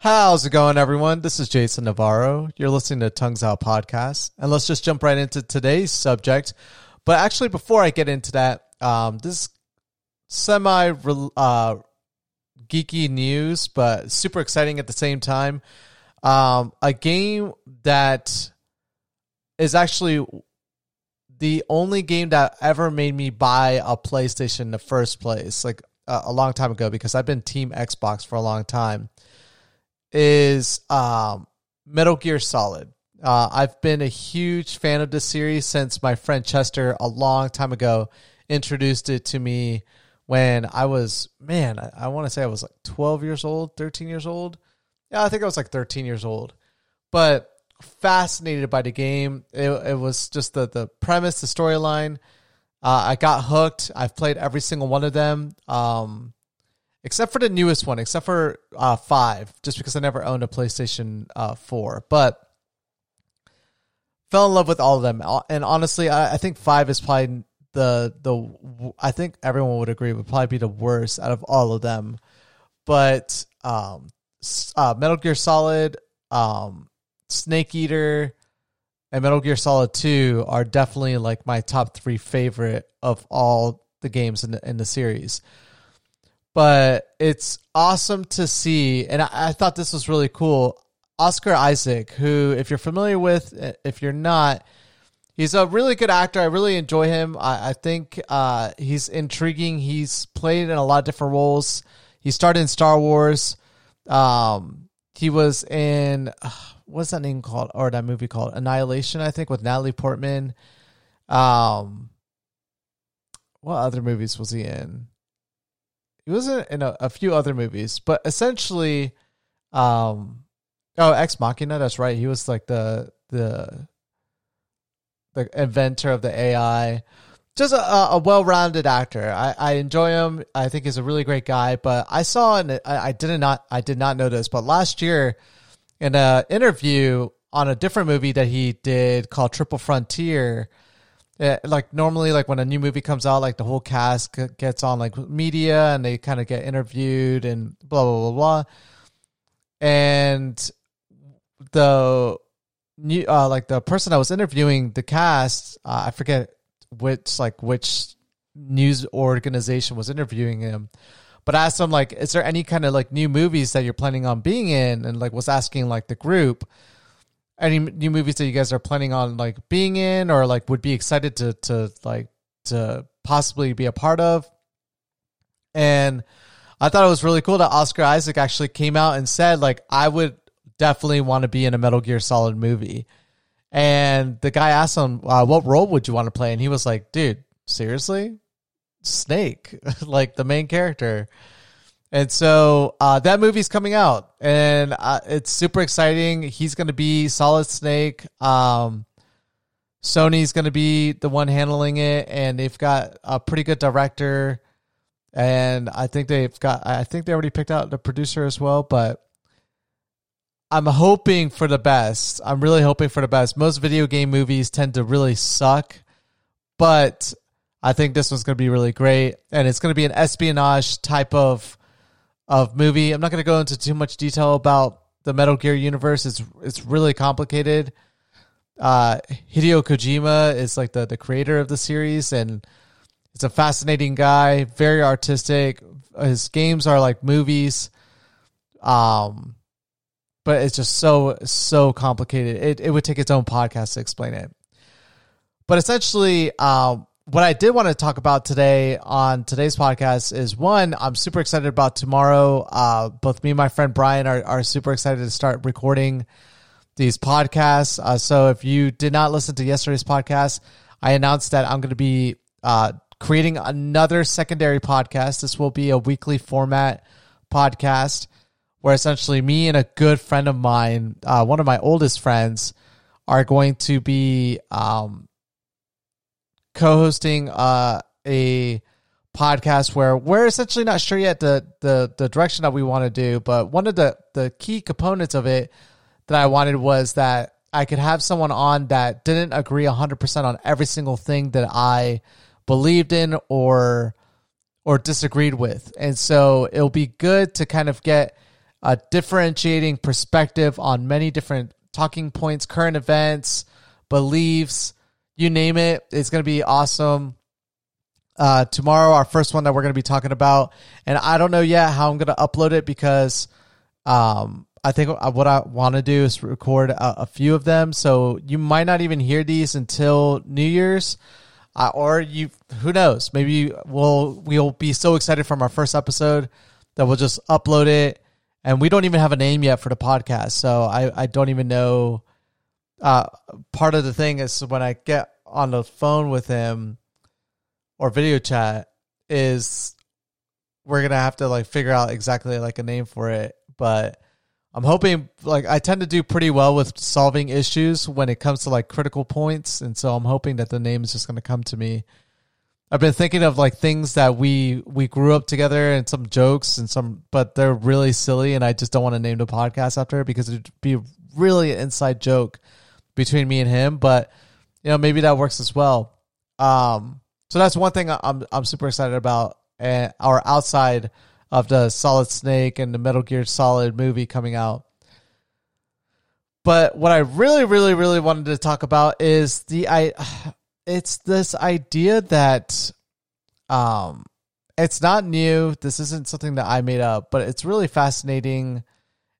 How's it going, everyone? This is Jason Navarro. You're listening to Tongues Out Podcast. And let's just jump right into today's subject. But actually, before I get into that, um, this semi uh, geeky news, but super exciting at the same time. Um, a game that is actually the only game that ever made me buy a PlayStation in the first place, like uh, a long time ago, because I've been Team Xbox for a long time is um, Metal Gear Solid. Uh, I've been a huge fan of this series since my friend Chester, a long time ago, introduced it to me when I was, man, I, I want to say I was like 12 years old, 13 years old. Yeah, I think I was like 13 years old. But fascinated by the game. It, it was just the, the premise, the storyline. Uh, I got hooked. I've played every single one of them. Um, except for the newest one, except for uh, five, just because I never owned a PlayStation uh, four. But fell in love with all of them, and honestly, I, I think five is probably the the I think everyone would agree would probably be the worst out of all of them. But um, uh, Metal Gear Solid, um, Snake Eater, and Metal Gear Solid Two are definitely like my top three favorite of all the games in the in the series but it's awesome to see. And I, I, thought this was really cool. Oscar Isaac, who, if you're familiar with, if you're not, he's a really good actor. I really enjoy him. I, I think uh, he's intriguing. He's played in a lot of different roles. He started in Star Wars. Um, he was in uh, what's that name called, or that movie called Annihilation, I think, with Natalie Portman. Um, what other movies was he in? He was in a, a few other movies, but essentially, um, oh, Ex Machina. That's right. He was like the the the inventor of the AI. Just a, a well-rounded actor. I, I enjoy him. I think he's a really great guy. But I saw, and I, I did not, I did not know this, but last year, in an interview on a different movie that he did called Triple Frontier, yeah, like normally, like when a new movie comes out, like the whole cast gets on like media and they kind of get interviewed and blah blah blah blah. And the new, uh, like the person I was interviewing the cast, uh, I forget which like which news organization was interviewing him, but asked him like, is there any kind of like new movies that you're planning on being in? And like was asking like the group any new movies that you guys are planning on like being in or like would be excited to to like to possibly be a part of? And i thought it was really cool that oscar isaac actually came out and said like i would definitely want to be in a metal gear solid movie. And the guy asked him uh, what role would you want to play? And he was like dude seriously? Snake like the main character and so uh, that movie's coming out, and uh, it's super exciting. He's going to be Solid Snake. Um, Sony's going to be the one handling it, and they've got a pretty good director. And I think they've got. I think they already picked out the producer as well. But I'm hoping for the best. I'm really hoping for the best. Most video game movies tend to really suck, but I think this one's going to be really great, and it's going to be an espionage type of of movie. I'm not going to go into too much detail about the Metal Gear universe. It's it's really complicated. Uh, Hideo Kojima is like the the creator of the series, and it's a fascinating guy, very artistic. His games are like movies, um, but it's just so so complicated. It it would take its own podcast to explain it. But essentially, um, what I did want to talk about today on today's podcast is one, I'm super excited about tomorrow. Uh, both me and my friend Brian are, are super excited to start recording these podcasts. Uh, so if you did not listen to yesterday's podcast, I announced that I'm going to be uh, creating another secondary podcast. This will be a weekly format podcast where essentially me and a good friend of mine, uh, one of my oldest friends, are going to be um, co-hosting uh, a podcast where we're essentially not sure yet the the the direction that we want to do, but one of the the key components of it that I wanted was that I could have someone on that didn't agree 100% on every single thing that I believed in or or disagreed with. And so it'll be good to kind of get a differentiating perspective on many different talking points, current events, beliefs, you name it. It's going to be awesome. Uh, tomorrow, our first one that we're going to be talking about, and I don't know yet how I'm going to upload it because um, I think what I want to do is record a, a, few of them. So you might not even hear these until New Year's, uh, or you who knows? Maybe we'll we'll be so excited from our first episode that we'll just upload it, and we don't even have a name yet for the podcast. So I I don't even know. Uh, part of the thing is when I get on the phone with him or video chat is we're gonna have to like figure out exactly like a name for it, but I'm hoping like I tend to do pretty well with solving issues when it comes to like critical points, and so I'm hoping that the name is just to come to me. I've been thinking of like things that we we grew up together and some jokes and some, but they're really silly, and I just don't want to name the podcast after it because it'd be really an inside joke between me and him. But you know, maybe that works as well. Um, so that's one thing I'm I'm super excited about, and our outside of the Solid Snake and the Metal Gear Solid movie coming out. But what I really, really, really wanted to talk about is the I. It's this idea that, um, it's not new. This isn't something that I made up, but it's really fascinating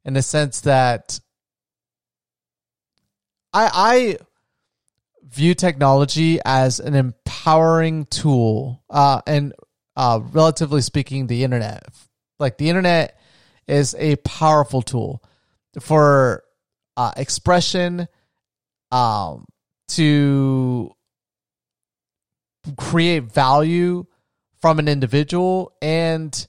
in the sense that I I view technology as an empowering tool, uh, and uh, relatively speaking, the internet. Like the internet is a powerful tool for uh, expression, um, to create value from an individual, and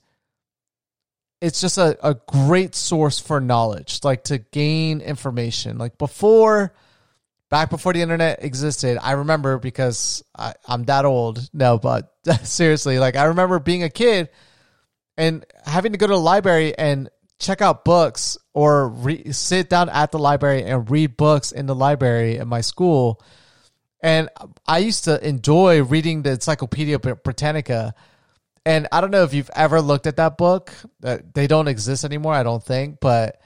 it's just a, a great source for knowledge, like to gain information. Like before back before the internet existed, I remember because I, am that old. No, but seriously, like I remember being a kid and having to go to the library and check out books or re- sit down at the library and read books in the library at my school. And I used to enjoy reading the Encyclopedia Britannica. And I don't know if you've ever looked at that book. Uh, they don't exist anymore, I don't think, but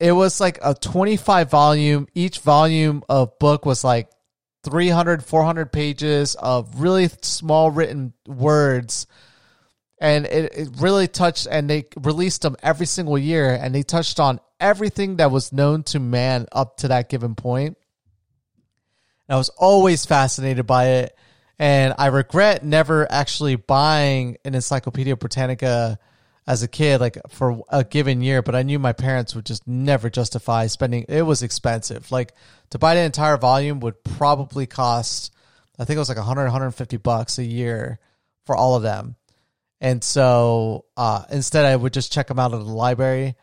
it was like a 25 volume. Each volume of book was like 300 400 pages of really small written words. And it, it really touched and they released them every single year and they touched on everything that was known to man up to that given point. And i was always fascinated by it and i regret never actually buying an encyclopedia britannica as a kid, like for a given year, but I knew my parents would just never justify spending. It was expensive. Like to buy the entire volume would probably cost, I think it was like 100, 150 bucks a year for all of them. And so uh, instead, I would just check them out at the library.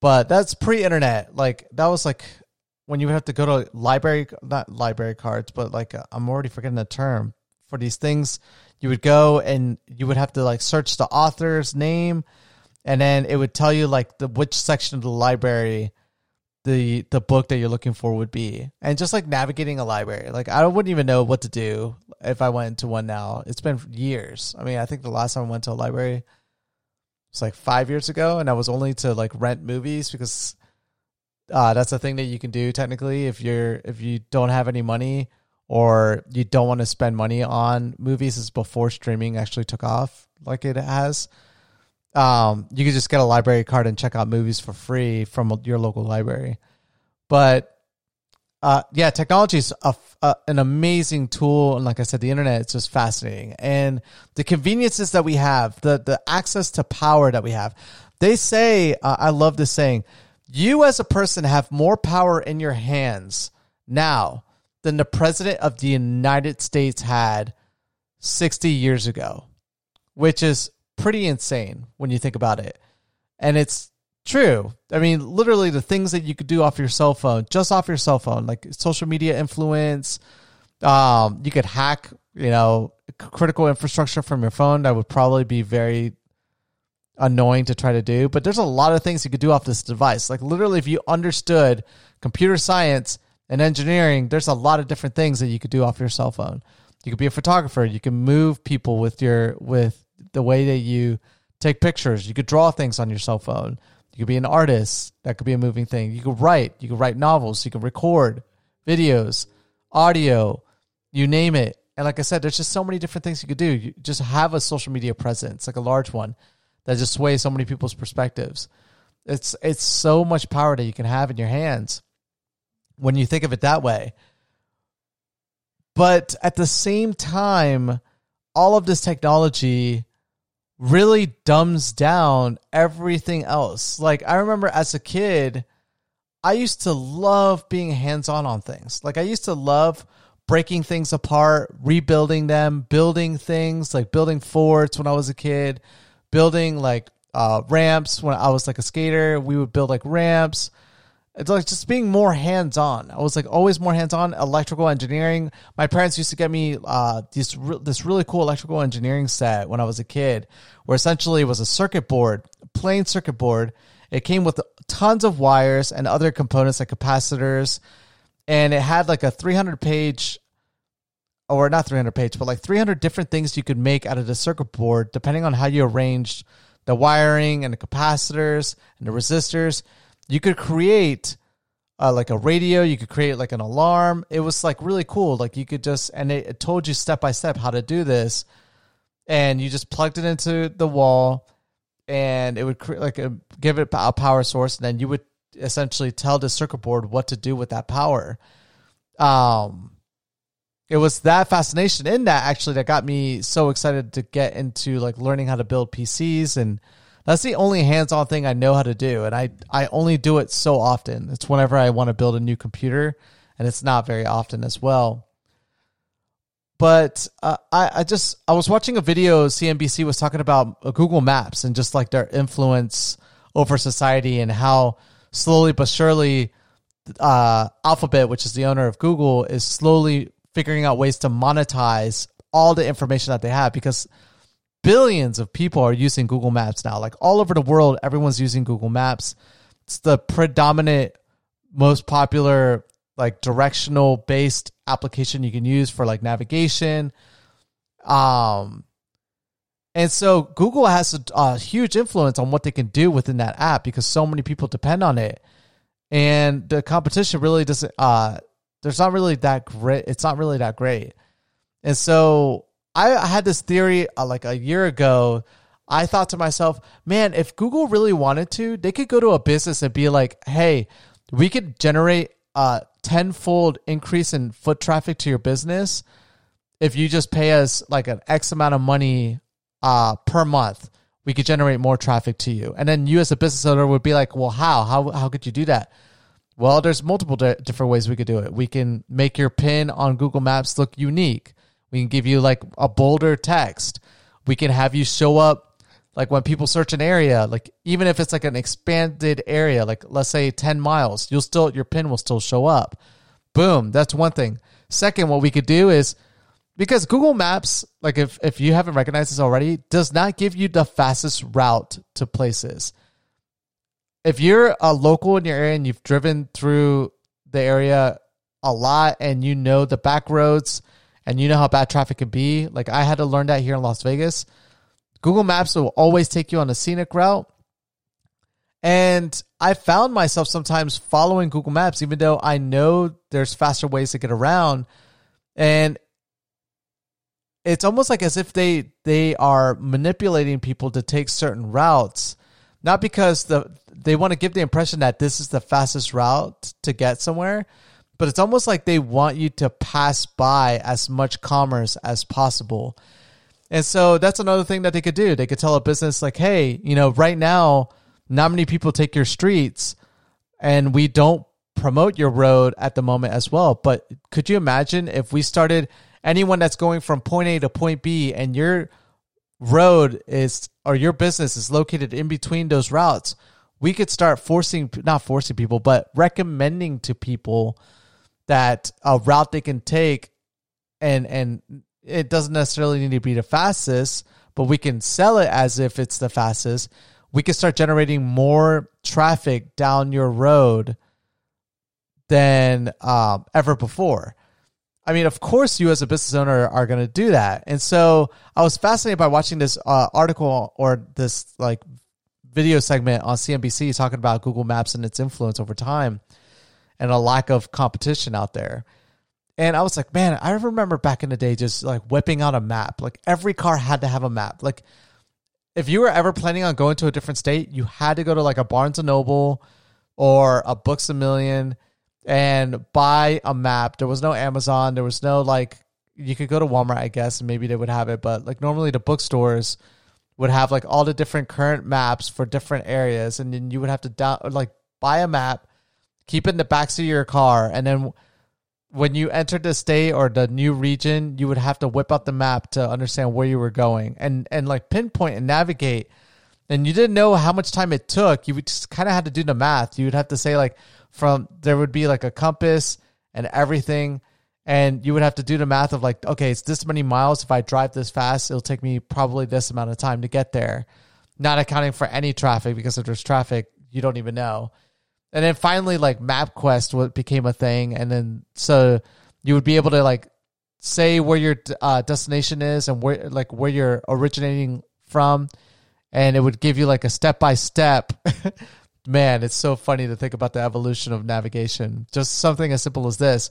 But that's pre internet. Like that was like when you would have to go to library, not library cards, but like uh, I'm already forgetting the term for these things you would go and you would have to like search the author's name and then it would tell you like the which section of the library the the book that you're looking for would be. And just like navigating a library. Like i wouldn't even know what to do if i went into one now. It's been years. I mean i think the last time i went to a library was like five years ago and i was only to like rent movies because uh, that's a thing that you can do technically if you're if you don't have any money or you don't want to spend money on movies is before streaming actually took off like it has. Um, you could just get a library card and check out movies for free from your local library. But uh, yeah technology is a, a, an amazing tool and like i said the internet is just fascinating. And the conveniences that we have the, the access to power that we have. They say uh, i love this saying you as a person have more power in your hands now than the president of the United States had 60 years ago, which is pretty insane when you think about it. And it's true. I mean, literally the things that you could do off your cell phone, just off your cell phone, like social media influence, um, you could hack, you know, critical infrastructure from your phone. That would probably be very annoying to try to do, but there's a lot of things you could do off this device. Like literally if you understood computer science in engineering, there's a lot of different things that you could do off your cell phone. You could be a photographer. You can move people with your with the way that you take pictures. You could draw things on your cell phone. You could be an artist. That could be a moving thing. You could write. You could write novels. You could record videos, audio, you name it. And like I said, there's just so many different things you could do. You just have a social media presence, like a large one, that just sways so many people's perspectives. It's it's so much power that you can have in your hands when you think of it that way. But at the same time, all of this technology really dumbs down everything else. Like I remember as a kid, I used to love being hands-on on things. Like I used to love breaking things apart, rebuilding them, building things, like building forts when I was a kid, building like uh, ramps when I was like a skater. We would build like ramps. It's like just being more hands on. I was like always more hands on. Electrical engineering. My parents used to get me uh, this re- this really cool electrical engineering set when I was a kid, where essentially it was a circuit board, a plain circuit board. It came with tons of wires and other components like capacitors, and it had like a 300 page, or not 300 page, but like 300 different things you could make out of the circuit board, depending on how you arranged the wiring and the capacitors and the resistors you could create uh, like a radio you could create like an alarm. It was like really cool. Like you could just and it, it told you step by step how to do this. And you just plugged it into the wall and it would create like a, give it a power source and then you would essentially tell the circuit board what to do with that power. Um it was that fascination in that actually that got me so excited to get into like learning how to build PCs and that's the only hands-on thing I know how to do, and I I only do it so often. It's whenever I want to build a new computer, and it's not very often as well. But uh, I I just I was watching a video CNBC was talking about uh, Google Maps and just like their influence over society and how slowly but surely uh, Alphabet, which is the owner of Google, is slowly figuring out ways to monetize all the information that they have because billions of people are using Google Maps now. Like all over the world, everyone's using Google Maps. It's the predominant, most popular, like directional based application you can use for like navigation. Um, and so Google has a, a, huge influence on what they can do within that app because so many people depend on it. And the competition really doesn't, uh, there's not really that great. It's not really that great. And so I had this theory uh, like a year ago. I thought to myself, man, if Google really wanted to, they could go to a business and be like, hey, we could generate a tenfold increase in foot traffic to your business if you just pay us like an X amount of money uh, per month. We could generate more traffic to you. And then you as a business owner would be like, well, how? How, how could you do that? Well, there's multiple di- different ways we could do it. We can make your pin on Google Maps look unique. We can give you like a bolder text. We can have you show up like when people search an area, like even if it's like an expanded area, like let's say 10 miles, you'll still your pin will still show up. Boom, that's one thing. Second, what we could do is because Google Maps, like if if you haven't recognized this already, does not give you the fastest route to places. If you're a local in your area and you've driven through the area a lot and you know the back roads and you know how bad traffic can be. Like I had to learn that here in Las Vegas. Google Maps will always take you on a scenic route. And I found myself sometimes following Google Maps, even though I know there's faster ways to get around. And it's almost like as if they they are manipulating people to take certain routes, not because the they want to give the impression that this is the fastest route to get somewhere, but it's almost like they want you to pass by as much commerce as possible. And so that's another thing that they could do. They could tell a business like, "Hey, you know, right now not many people take your streets and we don't promote your road at the moment as well. But could you imagine if we started anyone that's going from point A to point B and your road is or your business is located in between those routes, we could start forcing not forcing people, but recommending to people that a route they can take and and it doesn't necessarily need to be the fastest, but we can sell it as if it's the fastest. We can start generating more traffic down your road than um, ever before. I mean, of course, you as a business owner are going to do that. And so I was fascinated by watching this uh, article or this like video segment on CNBC talking about Google Maps and its influence over time and a lack of competition out there. And I was like, man, I remember back in the day just like whipping out a map. Like every car had to have a map. Like if you were ever planning on going to a different state, you had to go to like a Barnes and Noble or a Books a Million and buy a map. There was no Amazon. There was no like you could go to Walmart, I guess, and maybe they would have it, but like normally the bookstores would have like all the different current maps for different areas, and then you would have to down like buy a map, keep it in the backseat of your car, and then when you entered the state or the new region, you would have to whip out the map to understand where you were going and and like pinpoint and navigate. And you didn't know how much time it took. You would just kind of had to do the math. You would have to say like from there would be like a compass and everything and you would have to do the math of like okay it's this many miles if i drive this fast it'll take me probably this amount of time to get there not accounting for any traffic because if there's traffic you don't even know and then finally like mapquest what became a thing. And then so you would be able to like say where your uh, destination is and where like where you're originating from. And it would give you like a step by step man it's so funny to think about the evolution of navigation. Just something as simple as this.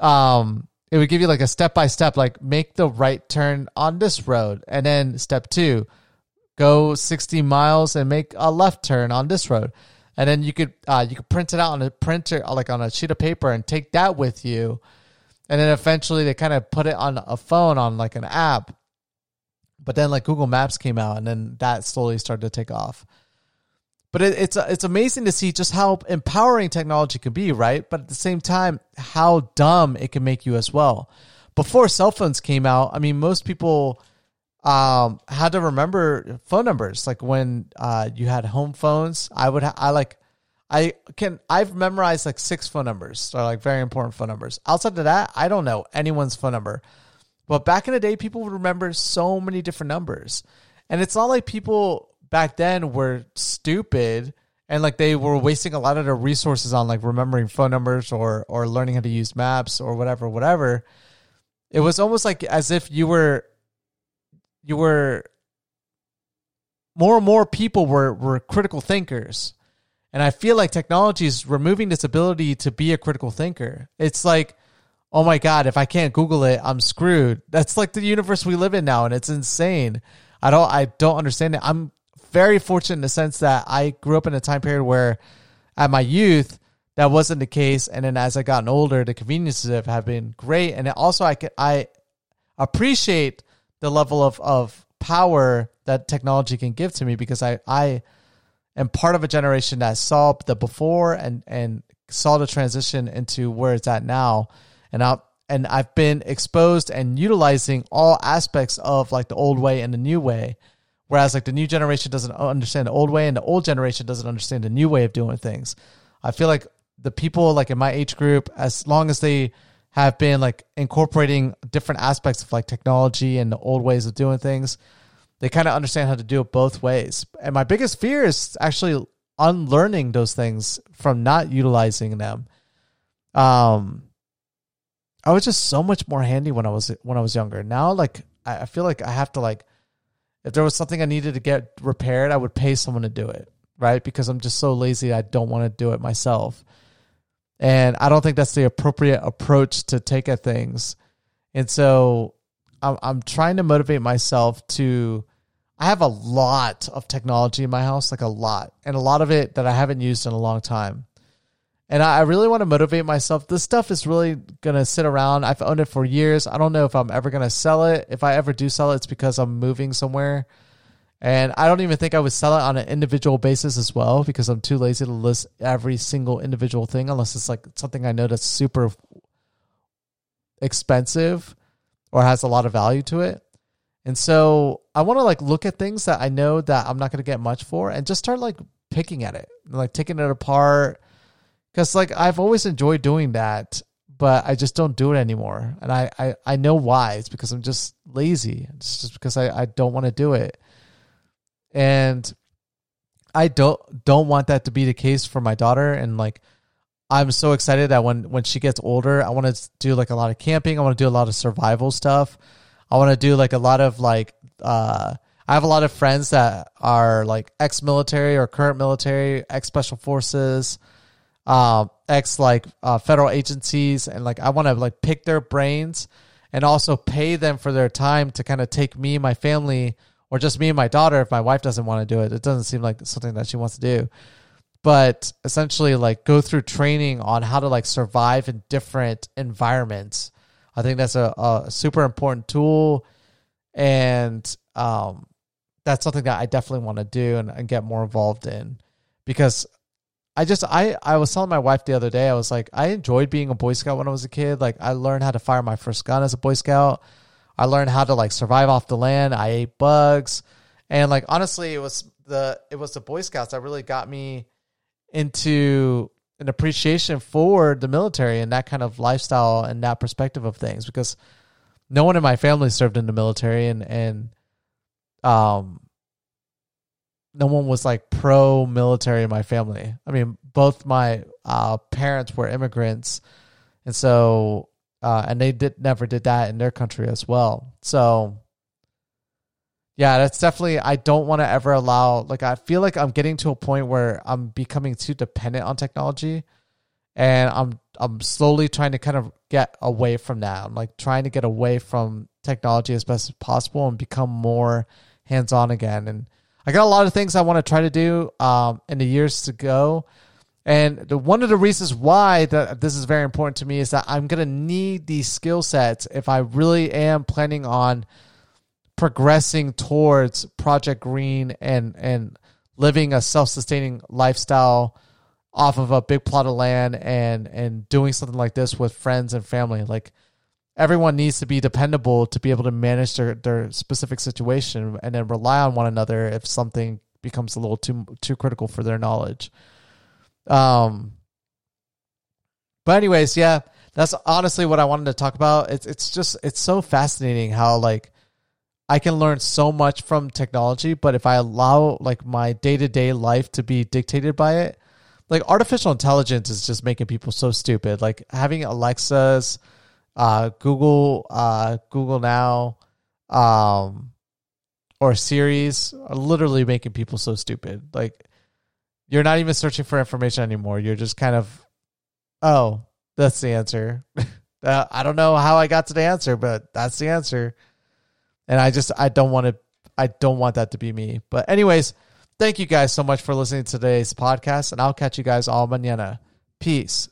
Um, it would give you like a step by step, like make the right turn on this road, and then step two, go 60 miles and make a left turn on this road, and then you could uh, you could print it out on a printer, like on a sheet of paper, and take that with you, and then eventually they kind of put it on a phone on like an app, but then like Google Maps came out, and then that slowly started to take off. But it, it's it's amazing to see just how empowering technology can be, right? But at the same time, how dumb it can make you as well. Before cell phones came out, I mean, most people um, had to remember phone numbers. Like when uh, you had home phones, I would ha- I like I can I've memorized like six phone numbers, so like very important phone numbers. Outside of that, I don't know anyone's phone number. But back in the day, people would remember so many different numbers, and it's not like people back then were stupid and like they were wasting a lot of their resources on like remembering phone numbers or or learning how to use maps or whatever whatever it was almost like as if you were you were more and more people were were critical thinkers. And i feel like technology is removing this ability to be a critical thinker. It's like oh my god if i can't google it i'm screwed. That's like the universe we live in now and it's insane. I don't i don't understand it. I'm very fortunate in the sense that I grew up in a time period where at my youth that wasn't the case, and then as I gotten older, the conveniences have been great, and also I can, I appreciate the level of of power that technology can give to me because I I am part of a generation that saw the before and and saw the transition into where it's at now, and I and I've been exposed and utilizing all aspects of like the old way and the new way Whereas like the new generation doesn't understand the old way and the old generation doesn't understand the new way of doing things. I feel like the people like in my age group, as long as they have been like incorporating different aspects of like technology and the old ways of doing things, they kind of understand how to do it both ways. And my biggest fear is actually unlearning those things from not utilizing them. Um, I was just so much more handy when I was when I was younger. Now, like I feel like I have to like if there was something I needed to get repaired, I would pay someone to do it, right? Because I'm just so lazy, I don't want to do it myself. And I don't think that's the appropriate approach to take at things. And so I'm, I'm trying to motivate myself to. I have a lot of technology in my house, like a lot, and a lot of it that I haven't used in a long time. And I really want to motivate myself. This stuff is really going to sit around. I've owned it for years. I don't know if I'm ever going to sell it. If I ever do sell it, it's because I'm moving somewhere. And I don't even think I would sell it on an individual basis as well because I'm too lazy to list every single individual thing unless it's like something I know that's super expensive or has a lot of value to it. And so I want to like look at things that I know that I'm not going to get much for and just start like picking at it, like taking it apart because like I've always enjoyed doing that, but I just don't do it anymore. And I, I, I know why. It's because I'm just lazy. It's just because I, I don't want to do it. And I don't don't want that to be the case for my daughter. And like I'm so excited that when when she gets older, I want to do like a lot of camping. I want to do a lot of survival stuff. I want to do like a lot of like uh I have a lot of friends that are like ex military or current military, ex special forces, um, ex like uh, federal agencies, and like I want to like pick their brains and also pay them for their time to kind of take me, my family, or just me and my daughter if my wife doesn't want to do it. It doesn't seem like something that she wants to do. But essentially, like go through training on how to like survive in different environments. I think that's a, a super important tool, and um, that's something that I definitely want to do and, and get more involved in because I just I I was telling my wife the other day I was like I enjoyed being a Boy Scout when I was a kid. Like I learned how to fire my first gun as a Boy Scout. I learned how to like survive off the land. I ate bugs, and like honestly, it was the it was the Boy Scouts that really got me into an appreciation for the military and that kind of lifestyle and that perspective of things because no one in my family served in the military and and um no one was like pro military in my family. I mean, both my uh, parents were immigrants, and so uh, and they did never did that in their country as well. So yeah, that's definitely I don't want to ever allow like I feel like I'm getting to a point where I'm becoming too dependent on technology and I'm I'm slowly trying to kind of get away from that. I'm like trying to get away from technology as best as possible and become more hands on again. And I got a lot of things I want to try to do um, in the years to go. And the, one of the reasons why that this is very important to me is that I'm going to need these skill sets if I really am planning on progressing towards Project Green and and living a self-sustaining lifestyle off of a big plot of land and and doing something like this with friends and family like everyone needs to be dependable to be able to manage their, their specific situation and then rely on one another if something becomes a little too too critical for their knowledge. Um but anyways, yeah, that's honestly what I wanted to talk about. It's it's just it's so fascinating how like I can learn so much from technology, but if I allow like my day-to-day life to be dictated by it, like artificial intelligence is just making people so stupid. Like having Alexa's uh, Google, uh, Google Now, um, or Siri's are literally making people so stupid. Like you're not even searching for information anymore. You're just kind of, oh, that's the answer. uh, I don't know how I got to the answer, but that's the answer. And I just I don't want to I don't want that to be me. But anyways, thank you guys so much for listening to today's podcast, and I'll catch you guys all mañana. Peace.